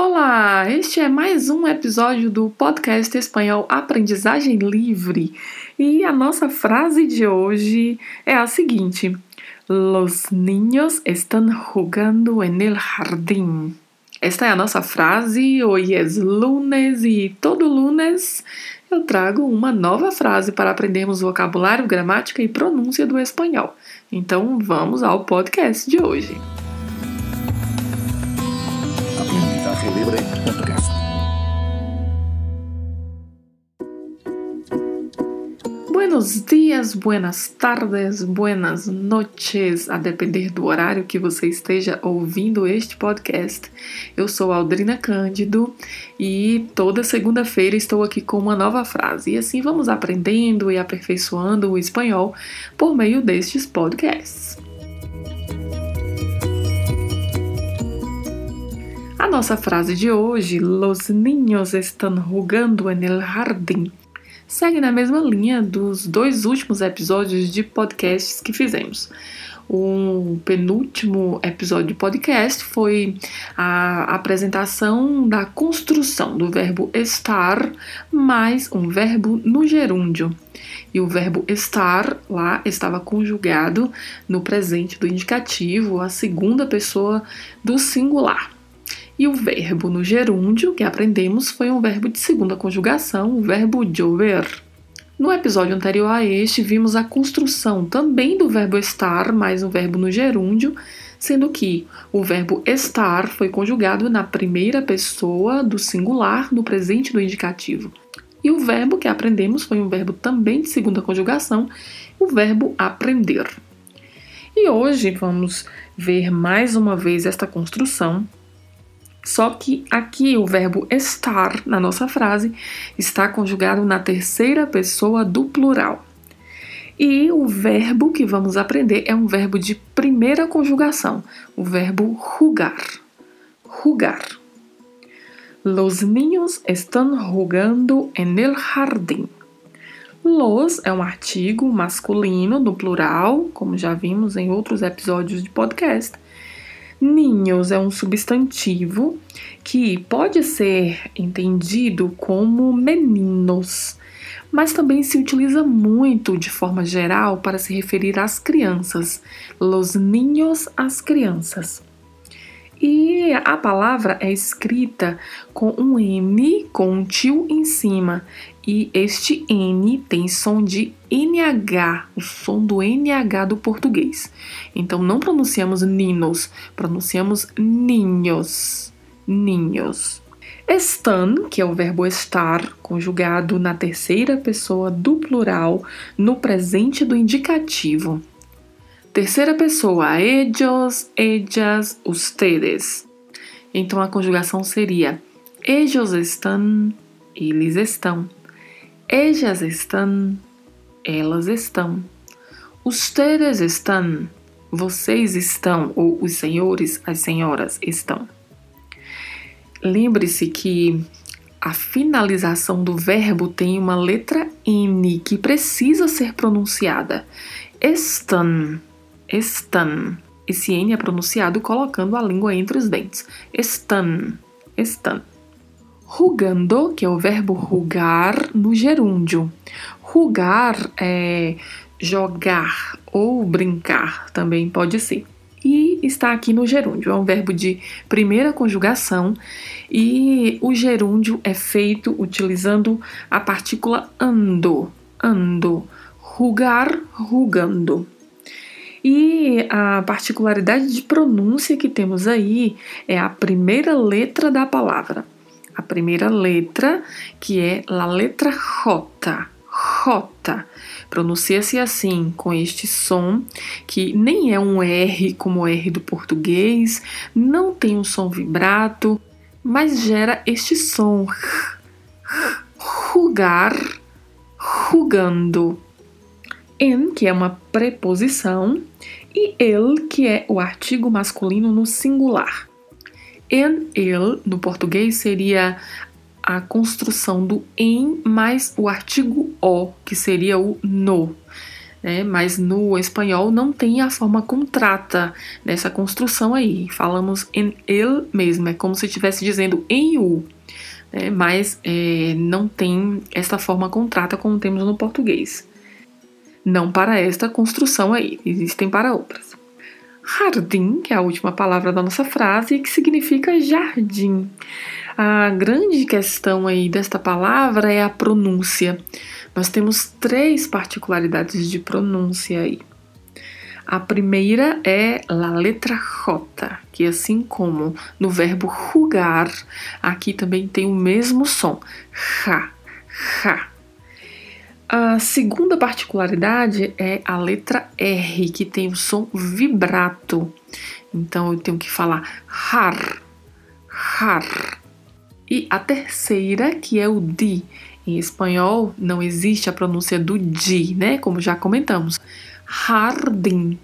Olá, este é mais um episódio do podcast espanhol Aprendizagem Livre e a nossa frase de hoje é a seguinte: Los niños están jugando en el jardín. Esta é a nossa frase. Hoje é lunes e todo lunes eu trago uma nova frase para aprendermos vocabulário, gramática e pronúncia do espanhol. Então vamos ao podcast de hoje. Buenos dias, buenas tardes, buenas noches, a depender do horário que você esteja ouvindo este podcast. Eu sou Aldrina Cândido e toda segunda-feira estou aqui com uma nova frase. E assim vamos aprendendo e aperfeiçoando o espanhol por meio destes podcasts. A nossa frase de hoje, Los niños están jugando en el jardín, segue na mesma linha dos dois últimos episódios de podcasts que fizemos. O penúltimo episódio de podcast foi a apresentação da construção do verbo estar mais um verbo no gerúndio. E o verbo estar lá estava conjugado no presente do indicativo, a segunda pessoa do singular. E o verbo no gerúndio que aprendemos foi um verbo de segunda conjugação, o verbo llover. No episódio anterior a este, vimos a construção também do verbo estar mais um verbo no gerúndio, sendo que o verbo estar foi conjugado na primeira pessoa do singular no presente do indicativo. E o verbo que aprendemos foi um verbo também de segunda conjugação, o verbo aprender. E hoje vamos ver mais uma vez esta construção só que aqui o verbo estar na nossa frase está conjugado na terceira pessoa do plural. E o verbo que vamos aprender é um verbo de primeira conjugação, o verbo jugar. Jugar. Los niños están jugando en el jardín. Los é um artigo masculino do plural, como já vimos em outros episódios de podcast Ninhos é um substantivo que pode ser entendido como meninos, mas também se utiliza muito de forma geral para se referir às crianças. Los niños, as crianças. E a palavra é escrita com um N com um tio em cima. E este N tem som de NH, o som do NH do português. Então não pronunciamos ninos, pronunciamos ninhos. Ninhos. Estão, que é o verbo estar, conjugado na terceira pessoa do plural, no presente do indicativo. Terceira pessoa, ellos, ellas, ustedes. Então a conjugação seria: ellos estão, eles estão. Ellas estão, elas estão. Ustedes estão, vocês estão, ou os senhores, as senhoras estão. Lembre-se que a finalização do verbo tem uma letra N que precisa ser pronunciada. Estão Estão. Esse N é pronunciado colocando a língua entre os dentes. Estão. Estão. Rugando, que é o verbo rugar no gerúndio. Rugar é jogar ou brincar, também pode ser. E está aqui no gerúndio, é um verbo de primeira conjugação e o gerúndio é feito utilizando a partícula ando, ando, rugar, rugando. E a particularidade de pronúncia que temos aí é a primeira letra da palavra. A primeira letra, que é a letra J. J. Pronuncia-se assim, com este som, que nem é um R como o R do português, não tem um som vibrato, mas gera este som. Rugar, rugando en, que é uma preposição, e el, que é o artigo masculino no singular. En el, no português, seria a construção do em mais o artigo o, que seria o no. né? mas no espanhol não tem a forma contrata nessa construção aí. Falamos em el mesmo, é como se estivesse dizendo em u, né? mas é, não tem essa forma contrata como temos no português. Não para esta construção aí, existem para outras. Jardim, que é a última palavra da nossa frase, que significa jardim. A grande questão aí desta palavra é a pronúncia. Nós temos três particularidades de pronúncia aí. A primeira é a letra J, que assim como no verbo rugar, aqui também tem o mesmo som, ha, ha. A segunda particularidade é a letra R, que tem o som vibrato. Então eu tenho que falar har, har. E a terceira, que é o di. Em espanhol não existe a pronúncia do di, né? Como já comentamos. Jardim,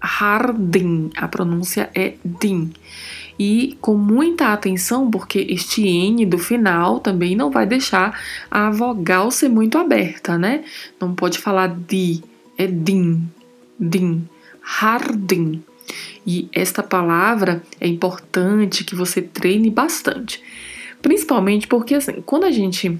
jardim. A pronúncia é din e com muita atenção, porque este N do final também não vai deixar a vogal ser muito aberta, né? Não pode falar di, é din, din, jardim. E esta palavra é importante que você treine bastante. Principalmente porque, assim, quando a gente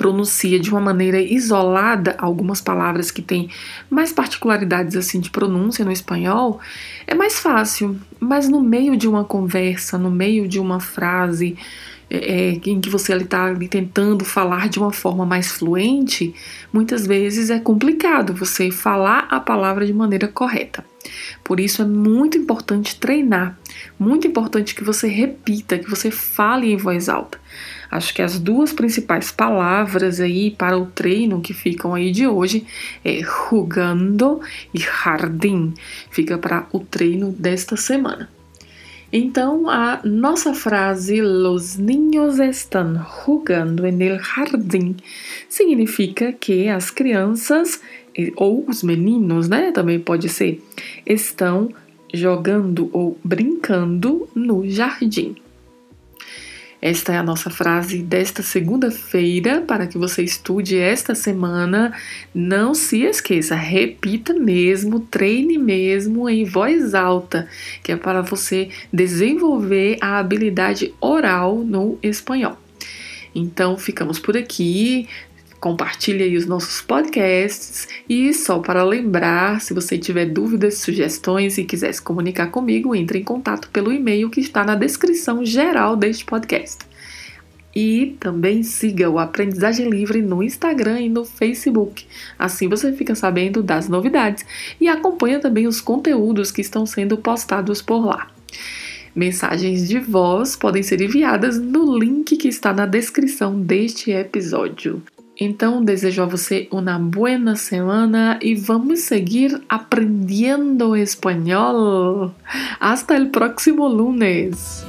pronuncia de uma maneira isolada algumas palavras que têm mais particularidades assim de pronúncia no espanhol, é mais fácil. Mas no meio de uma conversa, no meio de uma frase é, é em que você está tentando falar de uma forma mais fluente, muitas vezes é complicado você falar a palavra de maneira correta. Por isso é muito importante treinar, muito importante que você repita, que você fale em voz alta. Acho que as duas principais palavras aí para o treino que ficam aí de hoje é jugando e jardim. Fica para o treino desta semana. Então, a nossa frase Los niños están jugando en el jardín significa que as crianças, ou os meninos, né? Também pode ser, estão jogando ou brincando no jardim. Esta é a nossa frase desta segunda-feira para que você estude esta semana. Não se esqueça, repita mesmo, treine mesmo em voz alta, que é para você desenvolver a habilidade oral no espanhol. Então, ficamos por aqui. Compartilhe aí os nossos podcasts e só para lembrar, se você tiver dúvidas, sugestões e quiser se comunicar comigo, entre em contato pelo e-mail que está na descrição geral deste podcast. E também siga o Aprendizagem Livre no Instagram e no Facebook. Assim você fica sabendo das novidades e acompanha também os conteúdos que estão sendo postados por lá. Mensagens de voz podem ser enviadas no link que está na descrição deste episódio. Então, desejo a você uma boa semana e vamos seguir aprendendo espanhol. Hasta el próximo lunes.